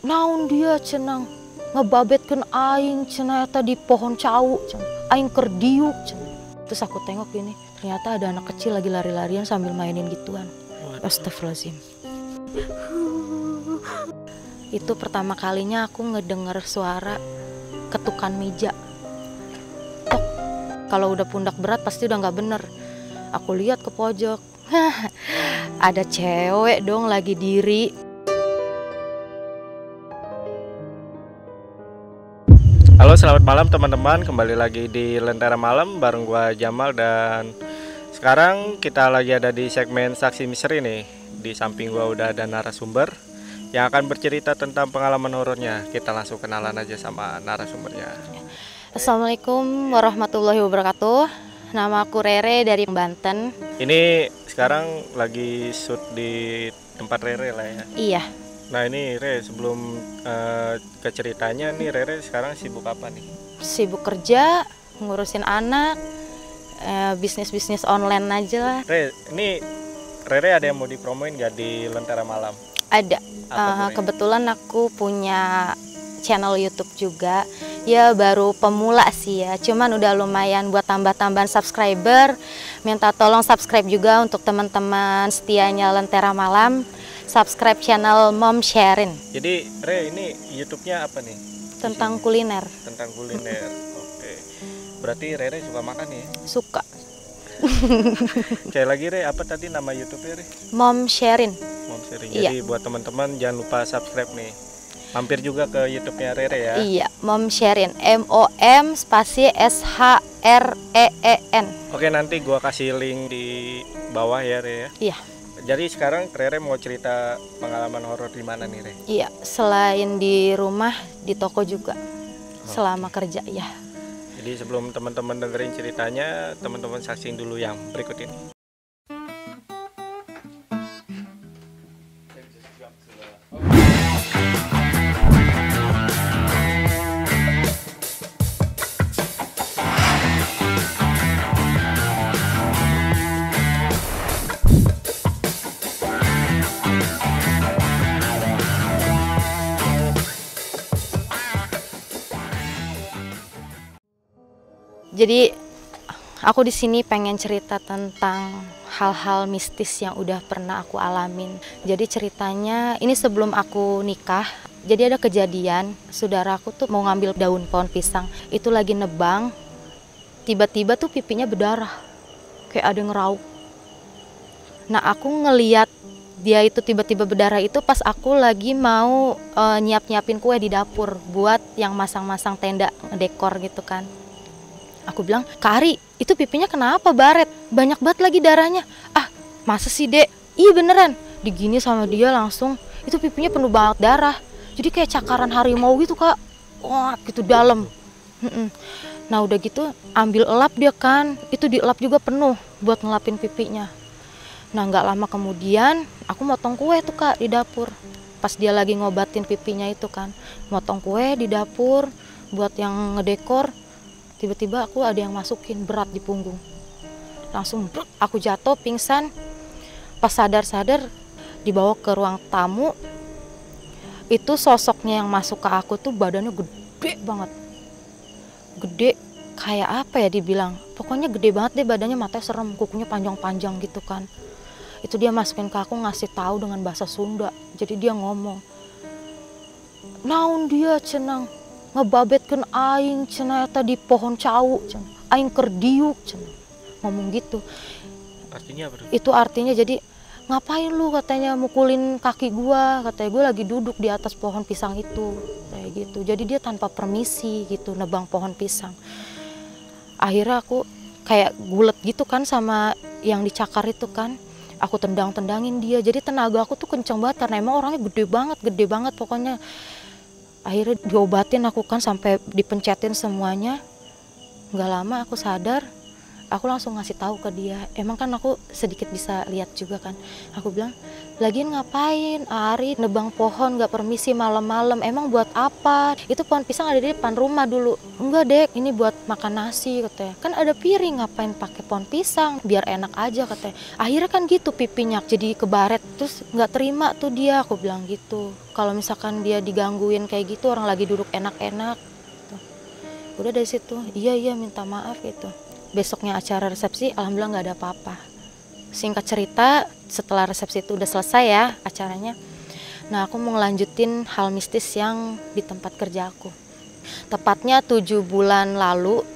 naon dia cenang? Ngebabetkeun aing cenah eta di pohon cau cenah aing kerdiuk cenah terus aku tengok gini ternyata ada anak kecil lagi lari-larian sambil mainin gituan. Astagfirullahaladzim. Itu pertama kalinya aku ngedenger suara ketukan meja. Tok. Kalau udah pundak berat pasti udah nggak bener. Aku lihat ke pojok. Ada cewek dong lagi diri selamat malam teman-teman. Kembali lagi di Lentera Malam bareng gua Jamal dan sekarang kita lagi ada di segmen saksi misteri nih di samping gua udah ada narasumber yang akan bercerita tentang pengalaman horornya. Kita langsung kenalan aja sama narasumbernya. Assalamualaikum warahmatullahi wabarakatuh. Nama aku Rere dari Banten. Ini sekarang lagi shoot di tempat Rere lah ya. Iya nah ini Re sebelum eh, ke ceritanya nih Rere sekarang sibuk apa nih? Sibuk kerja ngurusin anak eh, bisnis-bisnis online aja lah. Re ini Rere ada yang mau dipromoin gak di Lentera Malam? Ada. Apa Re? kebetulan aku punya channel YouTube juga. Ya baru pemula sih ya. Cuman udah lumayan buat tambah-tambahan subscriber. Minta tolong subscribe juga untuk teman-teman setianya Lentera Malam subscribe channel Mom Sharin Jadi Re ini YouTube-nya apa nih? tentang kuliner Tentang kuliner. Oke. Berarti Rere suka makan nih. suka Kayak lagi Re, apa tadi nama YouTube-nya Re? Mom Sharin Mom sharing. Iya. Jadi buat teman-teman jangan lupa subscribe nih. Mampir juga ke YouTube-nya Rere ya. iya Mom Sharin M O M spasi S H R E E N Oke, nanti gua kasih link di bawah ya Re ya. iya Jadi sekarang Rere mau cerita pengalaman horor di mana nih Re? Iya, selain di rumah, di toko juga. Selama kerja, ya. Jadi sebelum teman-teman dengerin ceritanya, teman-teman saksiin dulu yang berikut ini. Jadi aku di sini pengen cerita tentang hal-hal mistis yang udah pernah aku alamin. Jadi ceritanya ini sebelum aku nikah. Jadi ada kejadian, saudaraku tuh mau ngambil daun pohon pisang, itu lagi nebang, tiba-tiba tuh pipinya berdarah, kayak ada ngerauk. Nah aku ngeliat dia itu tiba-tiba berdarah itu pas aku lagi mau eh, nyiap-nyiapin kue di dapur buat yang masang-masang tenda dekor gitu kan. Aku bilang, Kari, itu pipinya kenapa baret? Banyak banget lagi darahnya. Ah, masa sih dek? Iya beneran. Digini sama dia langsung, itu pipinya penuh banget darah. Jadi kayak cakaran harimau gitu kak. Wah, gitu dalam. Nah udah gitu ambil elap dia kan, itu dielap juga penuh buat ngelapin pipinya. Nah nggak lama kemudian aku motong kue tuh kak di dapur. Pas dia lagi ngobatin pipinya itu kan, motong kue di dapur buat yang ngedekor. Tiba-tiba aku ada yang masukin berat di punggung. Langsung aku jatuh pingsan. Pas sadar-sadar dibawa ke ruang tamu. Itu sosoknya yang masuk ke aku tuh badannya gede banget. Gede kayak apa ya dibilang pokoknya gede banget deh badannya matanya serem kukunya panjang-panjang gitu kan itu dia masukin ke aku ngasih tahu dengan bahasa Sunda jadi dia ngomong naon dia cenang ngebabetkeun aing cenah eta di pohon cau cenah. Aing kerdiuk cenah. Ngomong gitu. Artinya apa? itu artinya jadi ngapain lu? katanya mukulin kaki gua. Katanya gue lagi duduk di atas pohon pisang itu. Kayak gitu. Jadi dia tanpa permisi gitu nebang pohon pisang. Akhirnya aku kayak gulet gitu kan sama yang dicakar itu kan. Aku tendang tendangin dia. Jadi tenaga aku tuh kenceng banget karena emang orangnya gede banget gede banget pokoknya akhirnya diobatin aku kan sampai dipencetin semuanya. Nggak lama aku sadar aku langsung ngasih tahu ke dia. Emang kan aku sedikit bisa lihat juga kan. Aku bilang lagian ngapain? Ari nebang pohon nggak permisi malam-malam. Emang buat apa? Itu pohon pisang ada di depan rumah dulu. Enggak dek. Ini buat makan nasi katanya kan ada piring. Ngapain pakai pohon pisang? Biar enak aja katanya akhirnya kan gitu pipinya jadi kebaret. Terus nggak terima tuh dia. Aku bilang gitu. Kalau misalkan dia digangguin kayak gitu orang lagi duduk enak-enak gitu. udah dari situ. Iya iya minta maaf gitu besoknya acara resepsi alhamdulillah nggak ada apa-apa. Singkat cerita setelah resepsi itu udah selesai ya acaranya nah aku mau ngelanjutin hal mistis yang di tempat kerja aku. Tepatnya tujuh bulan lalu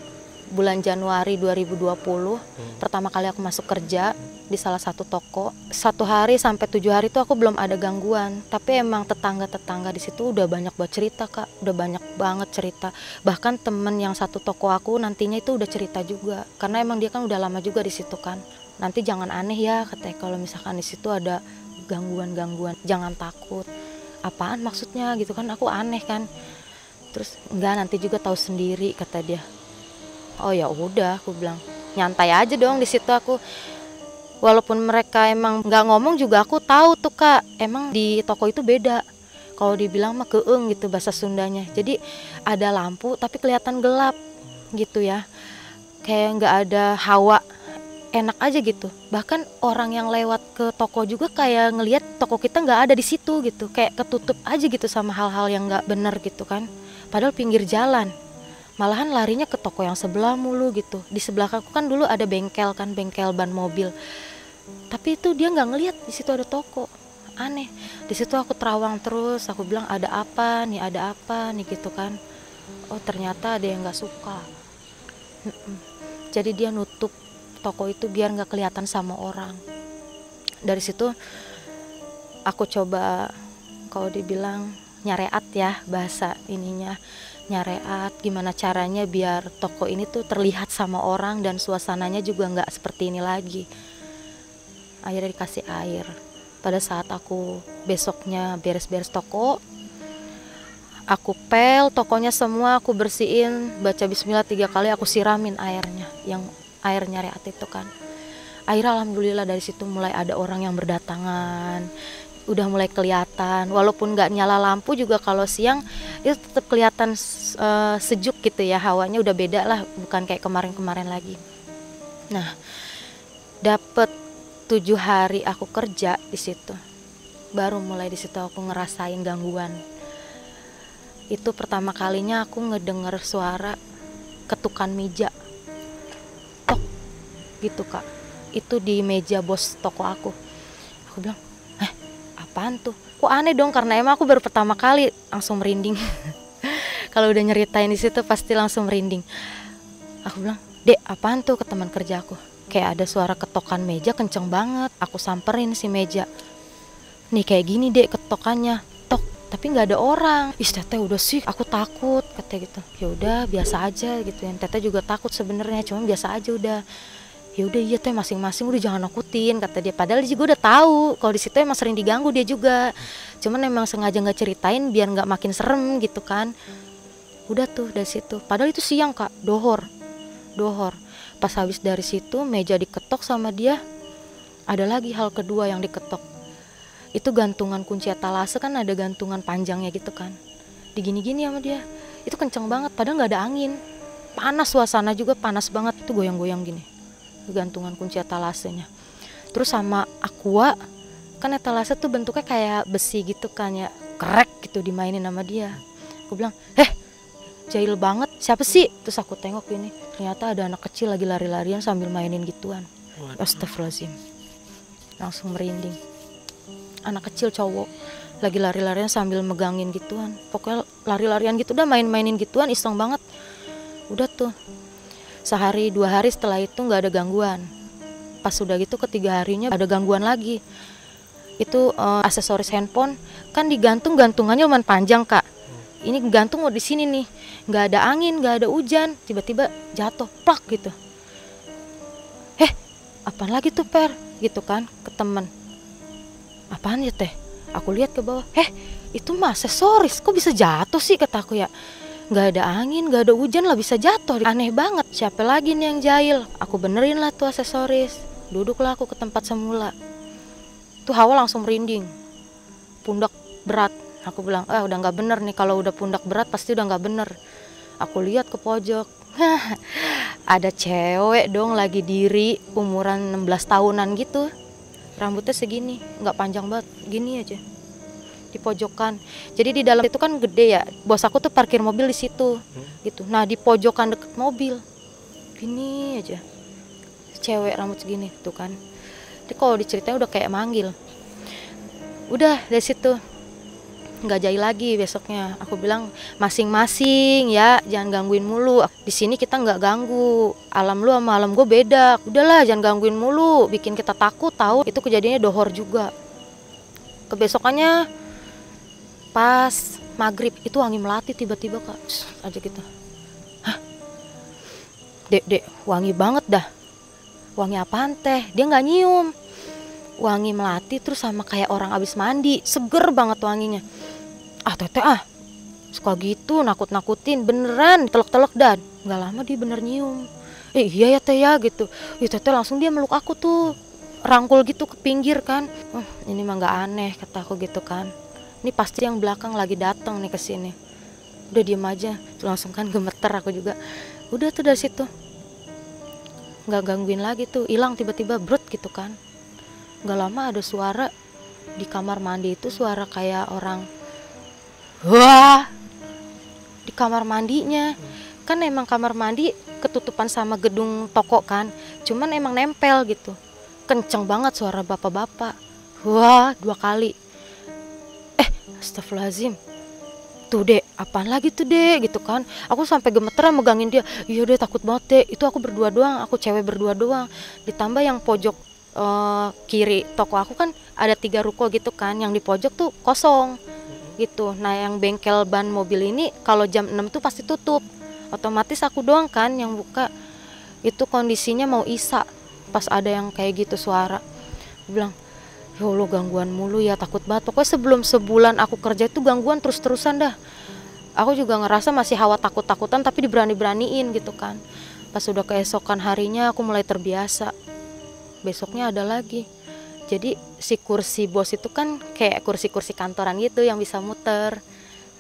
bulan Januari 2020 hmm. pertama kali aku masuk kerja di salah satu toko. Satu hari sampai tujuh hari itu aku belum ada gangguan. Tapi emang tetangga tetangga di situ udah banyak buat cerita kak. Udah banyak banget cerita. Bahkan temen yang satu toko aku nantinya itu udah cerita juga. Karena emang dia kan udah lama juga di situ kan. Nanti jangan aneh ya katanya kalau misalkan di situ ada gangguan-gangguan. Jangan takut. Apaan maksudnya gitu kan? Aku aneh kan. Terus enggak nanti juga tahu sendiri kata dia oh ya udah aku bilang nyantai aja dong di situ aku. Walaupun mereka emang nggak ngomong juga aku tahu tuh kak. Emang di toko itu beda. Kalau dibilang mah keeng gitu bahasa Sundanya. Jadi ada lampu tapi kelihatan gelap gitu ya. Kayak nggak ada hawa. Enak aja gitu. Bahkan orang yang lewat ke toko juga kayak ngelihat toko kita nggak ada di situ gitu. Kayak ketutup aja gitu sama hal-hal yang nggak bener gitu kan. Padahal pinggir jalan malahan larinya ke toko yang sebelah mulu gitu. Di sebelah aku kan dulu ada bengkel kan bengkel ban mobil. Tapi itu dia nggak ngelihat di situ ada toko. Aneh. Di situ aku terawang terus aku bilang ada apa nih ada apa nih gitu kan. Oh ternyata ada yang nggak suka. Jadi dia nutup toko itu biar nggak kelihatan sama orang. Dari situ aku coba kalau dibilang nyareat ya bahasa ininya nyareat gimana caranya biar toko ini tuh terlihat sama orang dan suasananya juga nggak seperti ini lagi. Akhirnya dikasih air. Pada saat aku besoknya beres-beres toko aku pel tokonya semua aku bersihin. Baca bismillah tiga kali aku siramin airnya yang air nyareat itu kan. Air alhamdulillah dari situ mulai ada orang yang berdatangan udah mulai kelihatan. Walaupun nggak nyala lampu juga kalau siang itu tetap kelihatan uh, sejuk gitu ya. Hawanya udah beda lah bukan kayak kemarin-kemarin lagi. Nah dapet tujuh hari aku kerja di situ. Baru mulai di situ aku ngerasain gangguan. Itu pertama kalinya aku ngedenger suara ketukan meja. Tok gitu kak. Itu di meja bos toko aku. Aku bilang apaan tuh? Kok aneh dong karena emang aku baru pertama kali langsung merinding. Kalau udah nyeritain di situ pasti langsung merinding. Aku bilang dek apaan tuh ke teman kerja aku? Kayak ada suara ketokan meja kenceng banget. Aku samperin si meja. Nih kayak gini dek ketokannya. Tok tapi nggak ada orang. Ih teteh udah sih aku takut katanya gitu. Ya udah biasa aja gitu. Yang teteh juga takut sebenarnya cuma biasa aja udah ya udah iya teh masing-masing udah jangan nakutin kata dia. Padahal dia juga udah tahu kalau di situ emang sering diganggu dia juga. Cuman emang sengaja nggak ceritain biar nggak makin serem gitu kan. Udah tuh dari situ. Padahal itu siang kak. Dohor. Dohor. Pas habis dari situ meja diketok sama dia. Ada lagi hal kedua yang diketok. Itu gantungan kunci etalase kan ada gantungan panjangnya gitu kan. Digini-gini sama dia. Itu kenceng banget padahal nggak ada angin. Panas suasana juga panas banget. Itu goyang-goyang gini gantungan kunci etalasenya terus sama aqua kan etalase tuh bentuknya kayak besi gitu kan ya krek gitu dimainin sama dia. Aku bilang eh jahil banget siapa sih? Terus aku tengok ini ternyata ada anak kecil lagi lari-larian sambil mainin gituan. Astagfirullahaladzim. Langsung merinding. Anak kecil cowok lagi lari-larian sambil megangin gituan. Pokoknya lari-larian gitu udah main-mainin gituan iseng banget. Udah tuh sehari dua hari setelah itu nggak ada gangguan. Pas sudah gitu ketiga harinya ada gangguan lagi. Itu uh, aksesoris handphone. Kan digantung gantungannya lumayan panjang kak. Ini gantung di sini nih. Nggak ada angin nggak ada hujan. Tiba-tiba jatuh plak gitu. Eh apaan lagi tuh per? Gitu kan ke temen. Apaan ya teh? Aku lihat ke bawah. Eh itu mah aksesoris. Kok bisa jatuh sih? kata aku ya nggak ada angin nggak ada hujan lah bisa jatuh. Aneh banget. Siapa lagi nih yang jahil? Aku benerin lah tuh aksesoris. Duduklah aku ke tempat semula. Tuh hawa langsung merinding. Pundak berat. Aku bilang ah udah nggak bener nih. Kalau udah pundak berat pasti udah nggak bener. Aku lihat ke pojok. Ada cewek dong lagi diri umuran 16 tahunan gitu. Rambutnya segini. Nggak panjang banget. Gini aja di pojokan. Jadi di dalam itu kan gede ya. Bos aku tuh parkir mobil di situ hmm. gitu. Nah di pojokan deket mobil. Gini aja. Cewek rambut segini tuh kan. Jadi kalau diceritain udah kayak manggil. Udah dari situ. Nggak jahil lagi besoknya. Aku bilang masing-masing ya jangan gangguin mulu. Di sini kita nggak ganggu. Alam lu sama alam gue beda. Udahlah jangan gangguin mulu. Bikin kita takut tahu. Itu kejadiannya dohor juga. Kebesokannya pas maghrib itu wangi melati tiba-tiba kak. Aja gitu. Hah? Dek dek wangi banget dah. Wangi apa teh? Dia nggak nyium. Wangi melati terus sama kayak orang abis mandi. Seger banget wanginya. Ah teteh ah. Suka gitu nakut-nakutin. Beneran telok-telok dan. Nggak lama dia bener nyium. Eh iya ya teh ya gitu. Ya teteh langsung dia meluk aku tuh. Rangkul gitu ke pinggir kan. Oh, ini mah nggak aneh kata aku gitu kan ini pasti yang belakang lagi datang nih ke sini. Udah diem aja langsung kan gemeter aku juga. Udah tuh dari situ. Nggak gangguin lagi tuh hilang tiba-tiba brut gitu kan. Nggak lama ada suara di kamar mandi itu suara kayak orang wah! Di kamar mandinya. Kan emang kamar mandi ketutupan sama gedung toko kan cuman emang nempel gitu. Kenceng banget suara bapak-bapak. Wah dua kali Astagfirullahaladzim. Tuh dek apaan lagi tuh dek? Gitu kan. Aku sampai gemeteran megangin dia. Iya deh takut banget dek. Itu aku berdua doang aku cewek berdua doang. Ditambah yang pojok uh, kiri toko aku kan ada tiga ruko gitu kan. Yang di pojok tuh kosong gitu. Nah yang bengkel ban mobil ini kalau jam 6 tuh pasti tutup. Otomatis aku doang kan yang buka. Itu kondisinya mau isa pas ada yang kayak gitu suara. Bilang ya Allah gangguan mulu ya takut banget. Pokoknya sebelum sebulan aku kerja itu gangguan terus-terusan dah. Aku juga ngerasa masih hawa takut-takutan tapi diberani-beraniin gitu kan. Pas udah keesokan harinya aku mulai terbiasa. Besoknya ada lagi. Jadi si kursi bos itu kan kayak kursi-kursi kantoran gitu yang bisa muter.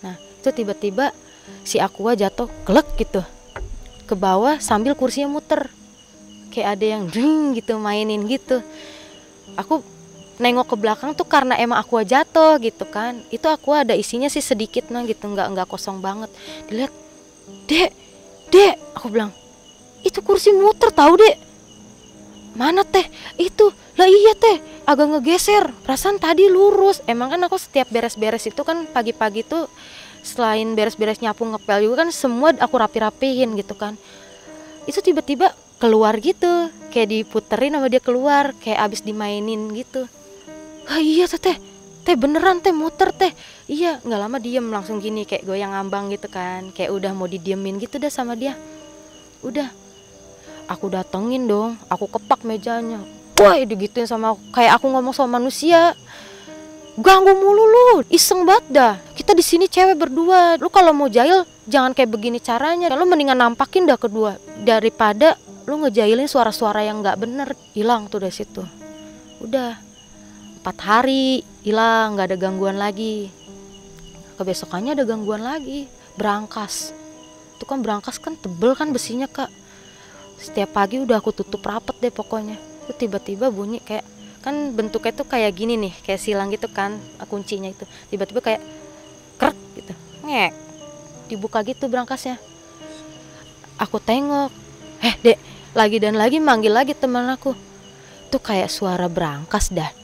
Nah itu tiba-tiba si aqua jatuh kelek gitu ke bawah sambil kursinya muter. Kayak ada yang ding gitu mainin gitu. Aku nengok ke belakang tuh karena emang aku jatuh gitu kan. Itu aku ada isinya sih sedikit nah gitu. Nggak nggak kosong banget. Dilihat dek dek aku bilang. Itu kursi muter tahu dek. Mana teh? Itu. Lah iya teh. Agak ngegeser. Perasaan tadi lurus. Emang kan aku setiap beres-beres itu kan pagi-pagi tuh selain beres-beres nyapu ngepel juga kan semua aku rapi-rapihin gitu kan. Itu tiba-tiba keluar gitu. Kayak diputerin sama dia keluar. Kayak abis dimainin gitu ah iya teh teh. Beneran teh muter teh. Iya nggak lama diem langsung gini kayak goyang ngambang gitu kan. Kayak udah mau didiemin gitu dah sama dia. Udah. Aku datengin dong. Aku kepak mejanya. Wah digituin sama kayak aku ngomong sama manusia. Ganggu mulu lu. Iseng banget dah. Kita di sini cewek berdua. Lu kalau mau jahil jangan kayak begini caranya. Lu mendingan nampakin dah kedua. Daripada lu ngejailin suara-suara yang nggak bener. Hilang tuh dari situ. Udah empat hari. Hilang nggak ada gangguan lagi. Kebesokannya ada gangguan lagi. Berangkas. Itu kan berangkas kan tebel kan besinya kak. Setiap pagi udah aku tutup rapet deh pokoknya. Itu tiba-tiba bunyi kayak kan bentuknya tuh kayak gini nih kayak silang gitu kan kuncinya itu. Tiba-tiba kayak krek gitu ngek. Dibuka gitu berangkasnya. Aku tengok eh dek lagi dan lagi manggil lagi teman aku. Tuh kayak suara berangkas dah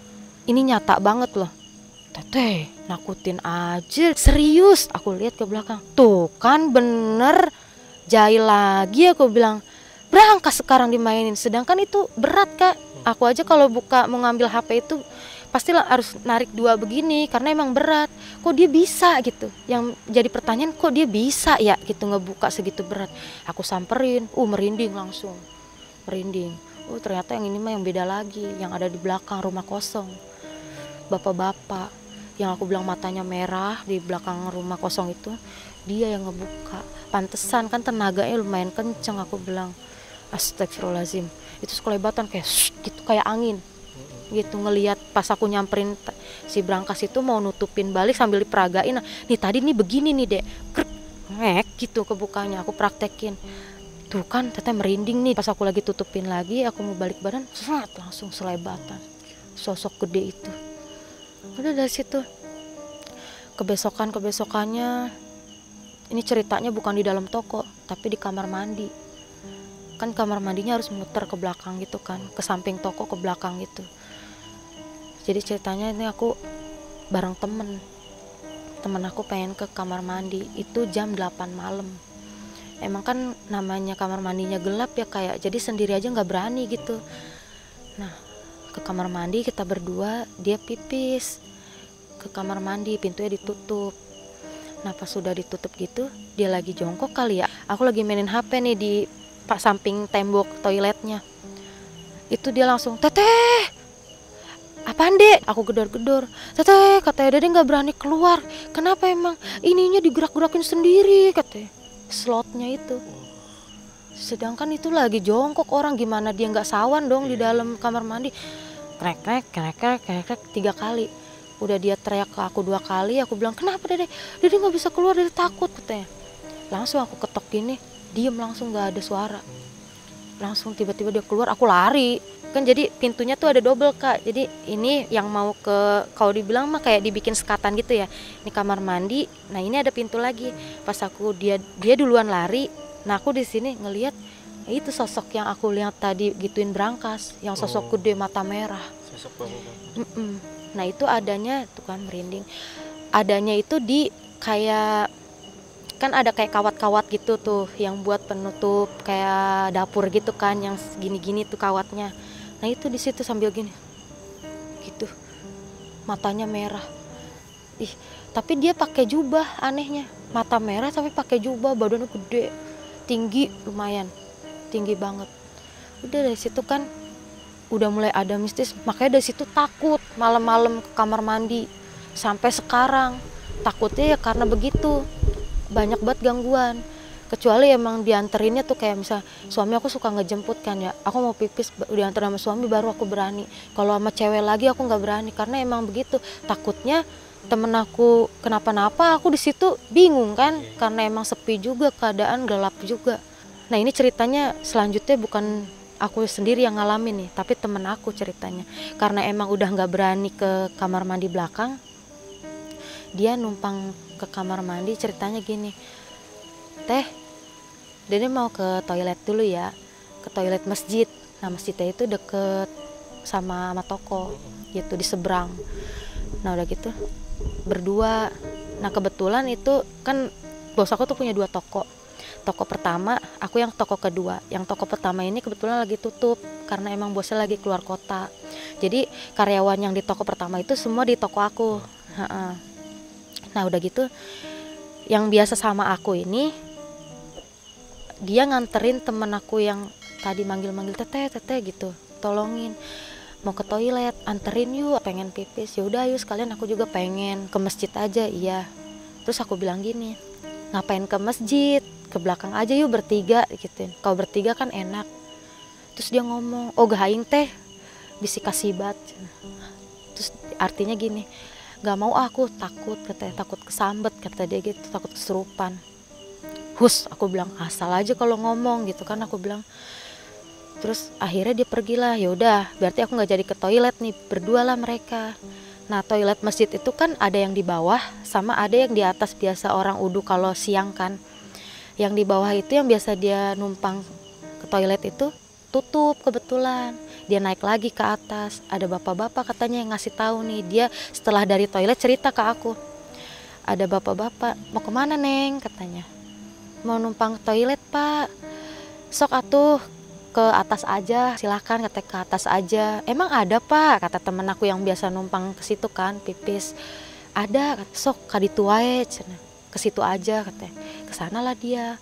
ini nyata banget loh. Teteh nakutin aja serius. Aku lihat ke belakang. Tuh kan bener. Jahil lagi aku bilang. Berangkas sekarang dimainin. Sedangkan itu berat kak. Aku aja kalau buka mau ngambil HP itu pasti harus narik dua begini karena emang berat. Kok dia bisa gitu? Yang jadi pertanyaan kok dia bisa ya gitu ngebuka segitu berat? Aku samperin. Uh merinding langsung. Merinding. Oh ternyata yang ini mah yang beda lagi. Yang ada di belakang rumah kosong bapak-bapak yang aku bilang matanya merah di belakang rumah kosong itu dia yang ngebuka. Pantesan kan tenaganya lumayan kenceng aku bilang. Astagfirullahaladzim. Itu sekelebatan kayak gitu kayak angin. Gitu ngelihat pas aku nyamperin si Brankas itu mau nutupin balik sambil diperagain. Nah, nih tadi nih begini nih dek. Krek, gitu kebukanya. Aku praktekin. Tuh kan teteh merinding nih. Pas aku lagi tutupin lagi aku mau balik badan serat langsung selebatan. Sosok gede itu udah dari situ. Kebesokan kebesokannya ini ceritanya bukan di dalam toko tapi di kamar mandi. Kan kamar mandinya harus muter ke belakang gitu kan ke samping toko ke belakang gitu. Jadi ceritanya ini aku bareng temen. Temen aku pengen ke kamar mandi itu jam 8 malam. Emang kan namanya kamar mandinya gelap ya kayak jadi sendiri aja nggak berani gitu. Nah ke kamar mandi kita berdua dia pipis. Ke kamar mandi pintunya ditutup. Nah pas sudah ditutup gitu dia lagi jongkok kali ya. Aku lagi mainin HP nih di pak samping tembok toiletnya. Itu dia langsung teteh apaan dek? Aku gedor-gedor teteh katanya. Dede nggak berani keluar. Kenapa emang ininya digerak-gerakin sendiri? katanya. Slotnya itu sedangkan itu lagi jongkok orang gimana dia nggak sawan dong di dalam kamar mandi? Krek krek krek krek krek, krek tiga kali. Udah dia teriak ke aku dua kali aku bilang kenapa dede? Dede nggak bisa keluar dede takut katanya. Langsung aku ketok gini diem langsung nggak ada suara. Langsung tiba-tiba dia keluar aku lari. Kan jadi pintunya tuh ada double kak. Jadi ini yang mau ke kalau dibilang mah kayak dibikin sekatan gitu ya. Ini kamar mandi nah ini ada pintu lagi. Pas aku dia dia duluan lari nah aku di sini ngelihat itu sosok yang aku lihat tadi gituin berangkas yang sosok oh. gede mata merah. Sosok mm -mm. nah itu adanya tuh kan merinding. Adanya itu di kayak kan ada kayak kawat-kawat gitu tuh yang buat penutup kayak dapur gitu kan yang gini-gini tuh kawatnya. Nah itu di situ sambil gini gitu. Matanya merah. Ih tapi dia pakai jubah anehnya. Mata merah tapi pakai jubah badannya gede tinggi lumayan. Tinggi banget. Udah dari situ kan udah mulai ada mistis. Makanya dari situ takut malam-malam ke kamar mandi. Sampai sekarang takutnya ya karena begitu. Banyak banget gangguan. Kecuali emang dianterinnya tuh kayak misal suami aku suka ngejemput kan ya. Aku mau pipis diantar sama suami baru aku berani. Kalau sama cewek lagi aku nggak berani karena emang begitu. Takutnya temen aku kenapa-napa aku di situ bingung kan karena emang sepi juga keadaan gelap juga. Nah ini ceritanya selanjutnya bukan aku sendiri yang ngalamin nih tapi temen aku ceritanya. Karena emang udah nggak berani ke kamar mandi belakang dia numpang ke kamar mandi ceritanya gini teh Dede mau ke toilet dulu ya ke toilet masjid. Nah masjidnya itu deket sama sama toko gitu di seberang. Nah udah gitu berdua. Nah kebetulan itu kan bos aku tuh punya dua toko. Toko pertama aku yang toko kedua. Yang toko pertama ini kebetulan lagi tutup karena emang bosnya lagi keluar kota. Jadi karyawan yang di toko pertama itu semua di toko aku. Nah udah gitu yang biasa sama aku ini dia nganterin temen aku yang tadi manggil-manggil teteh teteh gitu. Tolongin mau ke toilet anterin yuk pengen pipis. Ya udah yuk sekalian aku juga pengen. Ke masjid aja iya. Terus aku bilang gini ngapain ke masjid? Ke belakang aja yuk bertiga gitu kalau bertiga kan enak. Terus dia ngomong oh gahaing teh bisi kasih bat terus artinya gini nggak mau aku takut katanya takut kesambet kata dia gitu takut kesurupan hus aku bilang asal aja kalau ngomong gitu kan. Aku bilang terus akhirnya dia pergilah ya udah berarti aku nggak jadi ke toilet nih berdua lah mereka. Nah toilet masjid itu kan ada yang di bawah sama ada yang di atas biasa orang udu kalau siang kan. Yang di bawah itu yang biasa dia numpang ke toilet itu tutup kebetulan. Dia naik lagi ke atas. Ada bapak-bapak katanya yang ngasih tahu nih dia setelah dari toilet cerita ke aku. Ada bapak-bapak mau ke mana neng? katanya. Mau numpang toilet pak. Sok atuh ke atas aja silahkan kata ke atas aja. Emang ada pak kata temen aku yang biasa numpang ke situ kan pipis. Ada sok kaditu wae ke situ aja katanya ke sana lah dia.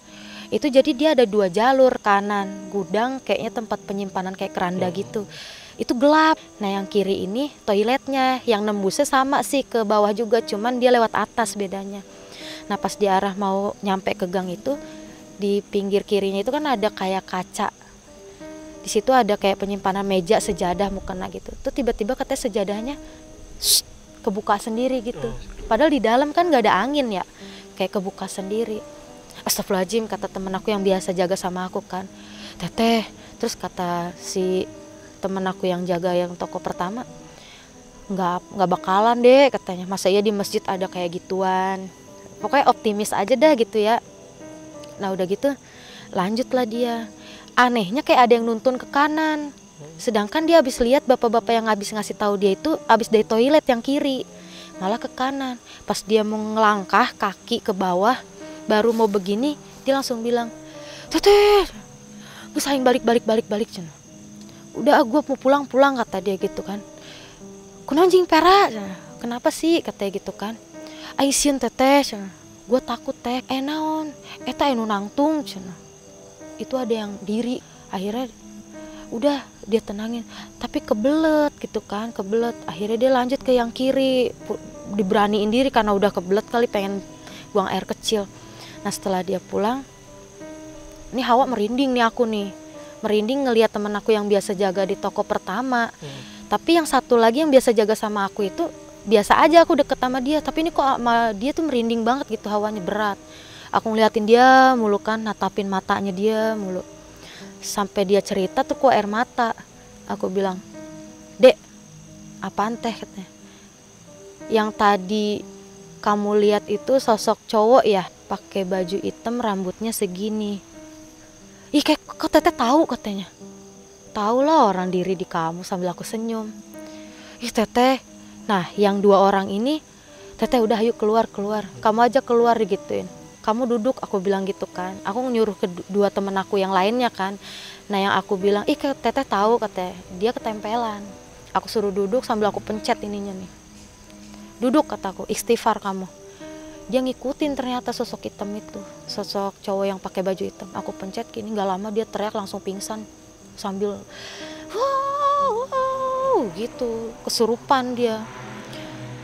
Itu jadi dia ada dua jalur kanan gudang kayaknya tempat penyimpanan kayak keranda gitu. Itu gelap. Nah yang kiri ini toiletnya yang nembusnya sama sih ke bawah juga cuman dia lewat atas bedanya. Nah pas di arah mau nyampe ke gang itu di pinggir kirinya itu kan ada kayak kaca di situ ada kayak penyimpanan meja sejadah mukena gitu. Tuh tiba-tiba katanya sejadahnya shh, kebuka sendiri gitu. Padahal di dalam kan nggak ada angin ya. Kayak kebuka sendiri. Astagfirullahaladzim kata temen aku yang biasa jaga sama aku kan. Teteh terus kata si temen aku yang jaga yang toko pertama nggak nggak bakalan deh katanya. Masa iya di masjid ada kayak gituan? Pokoknya optimis aja dah gitu ya. Nah udah gitu lanjutlah dia anehnya kayak ada yang nuntun ke kanan. Sedangkan dia habis lihat bapak-bapak yang habis ngasih tahu dia itu habis dari toilet yang kiri malah ke kanan. Pas dia mau ngelangkah kaki ke bawah baru mau begini dia langsung bilang teteh gue saing balik balik balik balik cina udah gue mau pulang pulang kata dia gitu kan. Kunanjing pera. Kenapa sih? katanya gitu kan. Aisyun teteh gue takut teh. Eh naon? Eta enu nangtung cina itu ada yang diri. Akhirnya udah dia tenangin. Tapi kebelet gitu kan kebelet. Akhirnya dia lanjut ke yang kiri. Diberaniin diri karena udah kebelet kali pengen buang air kecil. Nah setelah dia pulang ini hawa merinding nih aku nih. Merinding ngelihat temen aku yang biasa jaga di toko pertama. Hmm. tapi yang satu lagi yang biasa jaga sama aku itu biasa aja aku deket sama dia. Tapi ini kok sama dia tuh merinding banget gitu hawanya berat aku ngeliatin dia mulu kan natapin matanya dia mulu. Sampai dia cerita tuh kok air mata. Aku bilang dek apaan teh? katanya. Yang tadi kamu lihat itu sosok cowok ya pakai baju hitam rambutnya segini. Ih kayak kok teteh tahu? katanya. Tahu lah orang diri di kamu sambil aku senyum. Ih teteh Nah, yang dua orang ini, teteh udah ayo keluar keluar, kamu aja keluar digituin. Kamu duduk, aku bilang gitu kan. Aku nyuruh ke dua temen aku yang lainnya kan. Nah yang aku bilang, ih teteh tahu katanya, dia ketempelan. Aku suruh duduk sambil aku pencet ininya nih. Duduk kataku, istighfar kamu. Dia ngikutin ternyata sosok hitam itu, sosok cowok yang pakai baju hitam. Aku pencet gini, nggak lama dia teriak langsung pingsan sambil, wow, wow gitu, kesurupan dia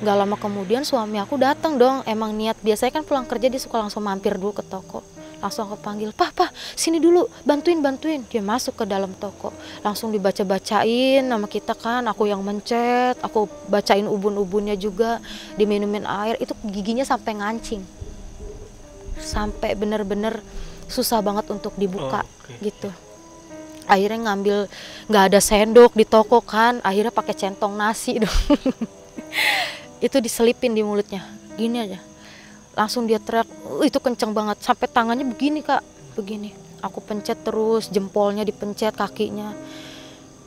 Gak lama kemudian suami aku datang dong. Emang niat biasanya kan pulang kerja dia suka langsung mampir dulu ke toko. Langsung aku panggil, "Pah, pah, sini dulu, bantuin, bantuin." Dia masuk ke dalam toko. Langsung dibaca-bacain nama kita kan, aku yang mencet, aku bacain ubun-ubunnya juga, diminumin air. Itu giginya sampai ngancing. Sampai bener-bener susah banget untuk dibuka oh, okay. gitu akhirnya ngambil nggak ada sendok di toko kan akhirnya pakai centong nasi dong itu diselipin di mulutnya. Gini aja. Langsung dia teriak uh, itu kenceng banget. Sampai tangannya begini kak. Begini. Aku pencet terus jempolnya dipencet kakinya.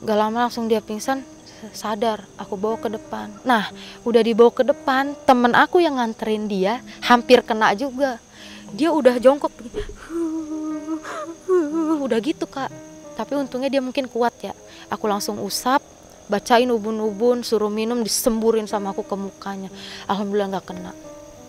Gak lama langsung dia pingsan. Sadar aku bawa ke depan. Nah udah dibawa ke depan temen aku yang nganterin dia hampir kena juga. Dia udah jongkok. Udah gitu kak. Tapi untungnya dia mungkin kuat ya. Aku langsung usap bacain ubun-ubun suruh minum disemburin sama aku ke mukanya alhamdulillah nggak kena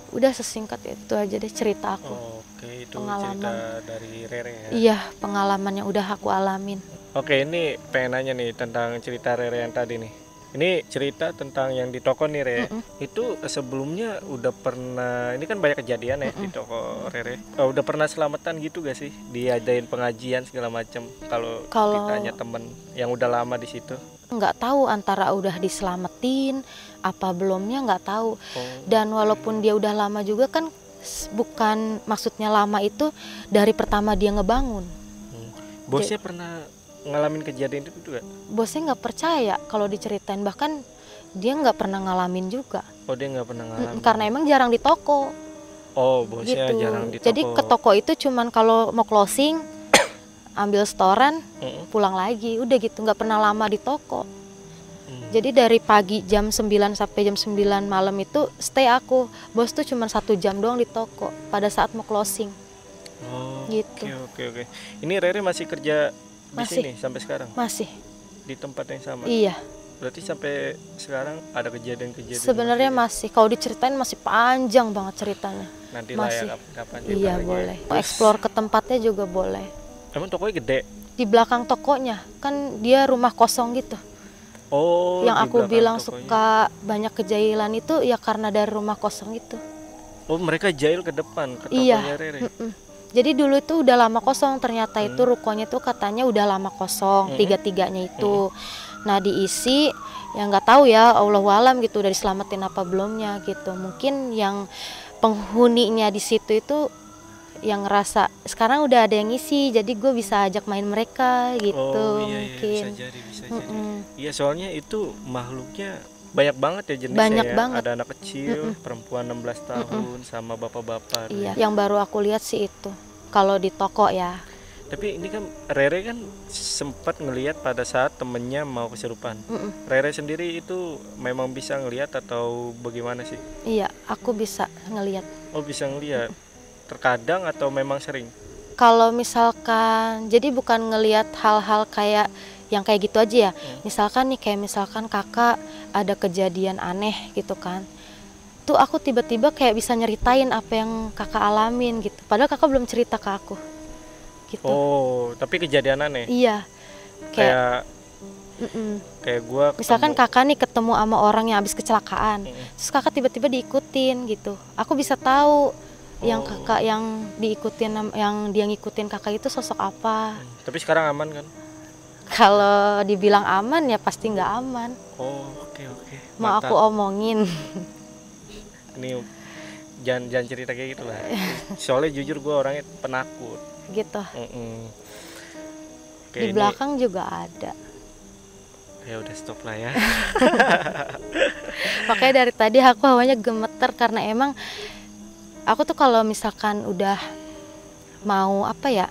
udah sesingkat itu aja deh cerita aku oke itu pengalaman cerita dari Rere ya iya pengalaman yang udah aku alamin oke ini pengen nanya nih tentang cerita Rere yang tadi nih ini cerita tentang yang di toko nih Re. Mm -mm. Itu sebelumnya udah pernah ini kan banyak kejadian ya mm -mm. di toko Rere. Oh, udah pernah selamatan gitu gak sih? Diadain pengajian segala macam kalau ditanya temen yang udah lama di situ nggak tahu antara udah diselamatin apa belumnya nggak tahu. Oh. dan walaupun dia udah lama juga kan bukan maksudnya lama itu dari pertama dia ngebangun. Hmm. bosnya Jadi, pernah ngalamin kejadian itu juga? Bosnya nggak percaya kalau diceritain bahkan dia nggak pernah ngalamin juga. Oh dia nggak pernah ngalamin. karena emang jarang di toko. Oh bosnya gitu. jarang di toko. jadi ke toko itu cuman kalau mau closing ambil setoran mm pulang lagi. Udah gitu nggak pernah lama di toko. Mm. jadi dari pagi jam 9 sampai jam 9 malam itu stay aku. Bos tuh cuma satu jam doang di toko pada saat mau closing. Oh, gitu. oke okay, oke. Okay, ini Rere masih kerja di masih, sini sampai sekarang? Masih. Di tempat yang sama? Iya. Berarti sampai sekarang ada kejadian-kejadian sebenarnya masih, masih. Kalau diceritain masih panjang banget ceritanya. Nanti masih. lah ya kapan iya boleh. Ya. explore ke tempatnya juga boleh Emang tokonya gede? Di belakang tokonya, kan dia rumah kosong gitu. Oh, yang aku bilang tokonya. suka banyak kejailan itu ya karena dari rumah kosong itu. Oh, mereka jahil ke depan ke Iya. tokonya Rere. Mm-mm. Jadi dulu itu udah lama kosong, ternyata itu Hmm. rukonya itu katanya udah lama kosong, Mm-mm. tiga-tiganya itu. Nah diisi, ya nggak tahu ya, Allah alam gitu, udah diselamatin apa belumnya gitu. Mungkin yang penghuninya di situ itu yang ngerasa sekarang udah ada yang ngisi, jadi gue bisa ajak main mereka gitu oh, iya, iya, mungkin. bisa jadi, bisa jadi. Mm-mm. Iya, soalnya itu makhluknya banyak banget ya jenisnya Banyak ya. banget. Ada anak kecil, perempuan 16 tahun sama bapak-bapak. Iya, yang baru aku lihat sih itu. Kalau di toko ya, Tapi ini kan Rere kan sempat ngelihat pada saat temennya mau kesurupan. Mm-mm. Rere sendiri itu memang bisa ngelihat atau bagaimana sih? iya aku bisa ngelihat. Oh bisa ngelihat. Terkadang atau memang sering? kalau misalkan jadi bukan ngelihat hal-hal kayak yang kayak gitu aja ya Hmm. misalkan nih kayak misalkan kakak ada kejadian aneh gitu kan tuh aku tiba-tiba kayak bisa nyeritain apa yang kakak alamin gitu padahal kakak belum cerita ke aku gitu Oh, tapi kejadian aneh. iya kayak Kayak mm-mm. kayak gua misalkan kakak nih ketemu sama orang yang habis kecelakaan Mm-mm. terus kakak tiba-tiba diikutin gitu aku bisa tahu yang Oh. kakak yang diikutin yang dia ngikutin kakak itu sosok apa Hmm, Tapi sekarang aman kan? kalau dibilang aman ya pasti nggak aman Oh, oke oke. mau Mantap. aku omongin Ini jangan jangan cerita kayak gitu lah. Soalnya jujur gua orangnya penakut. gitu. Oke, di ini- belakang juga ada ya udah stop lah ya. makanya dari tadi aku hawanya gemeter karena emang aku tuh kalau misalkan udah mau apa ya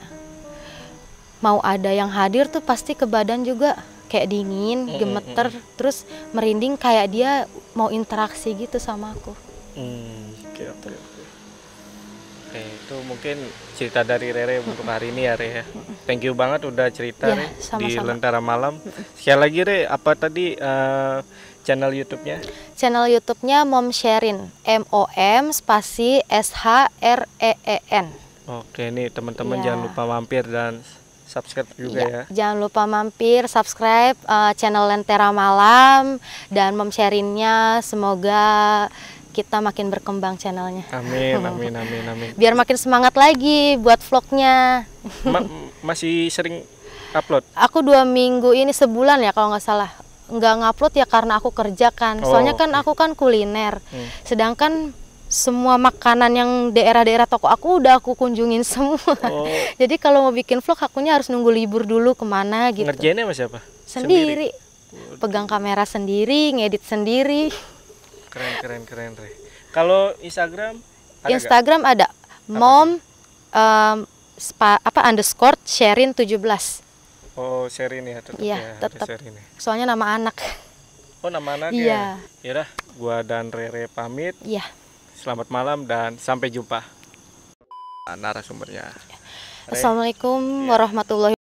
mau ada yang hadir tuh pasti ke badan juga kayak dingin gemeter terus merinding kayak dia mau interaksi gitu sama aku Hmm, oke oke oke. Oke, itu mungkin cerita dari Rere untuk hari ini ya Re ya. Thank you banget udah cerita Ya, Re di sama-sama. Lentera Malam. Sekali lagi Re, apa tadi eh, channel YouTube-nya? channel YouTube-nya Mom Sherin M O M spasi S H R E E N Oke, nih teman-teman Ya. jangan lupa mampir dan subscribe juga ya. Jangan lupa mampir, subscribe eh, channel Lentera Malam dan Mom Sherinnya. Semoga kita makin berkembang channelnya. Amin, amin, amin, amin. Biar makin semangat lagi buat vlognya. Ma- masih sering upload? Aku dua minggu ini sebulan ya kalau nggak salah nggak ngupload ya karena aku kerja kan. Oh, Soalnya kan aku kan kuliner. Hmm. Sedangkan semua makanan yang daerah-daerah toko aku udah aku kunjungin semua. Oh, Jadi kalau mau bikin vlog akunya harus nunggu libur dulu ke mana gitu. ngerjainnya sama siapa? sendiri. Pegang kamera sendiri, ngedit sendiri. Keren, keren, keren, Re. Kalau Instagram ada? Instagram ada mom em, spa, apa underscore Sherin 17. Oh, share ini ya tetap Iya, ya. ada tetap. share ini. Soalnya nama anak. Oh, nama anak Iya. ya. Gua dan Rere pamit. Iya. Selamat malam dan sampai jumpa. Narasumbernya. Re, Assalamualaikum warahmatullahi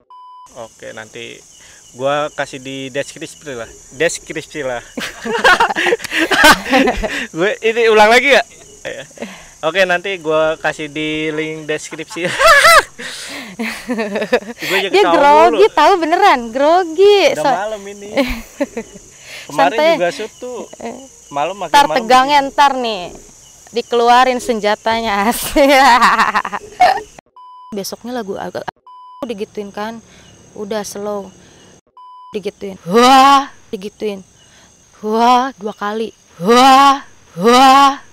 Oke, nanti gua kasih di deskripsi lah. Deskripsi lah. gue ini ulang lagi ya? Oke, nanti gua kasih di link deskripsi. Dia grogi mulu. tahu beneran, grogi. Udah So- malam ini. Kemarin Santai. juga tuh malam makin ntar malam. tegangnya ntar nih dikeluarin senjatanya besoknya lagu agak digituin kan udah slow digituin wah digituin wah dua kali wah wah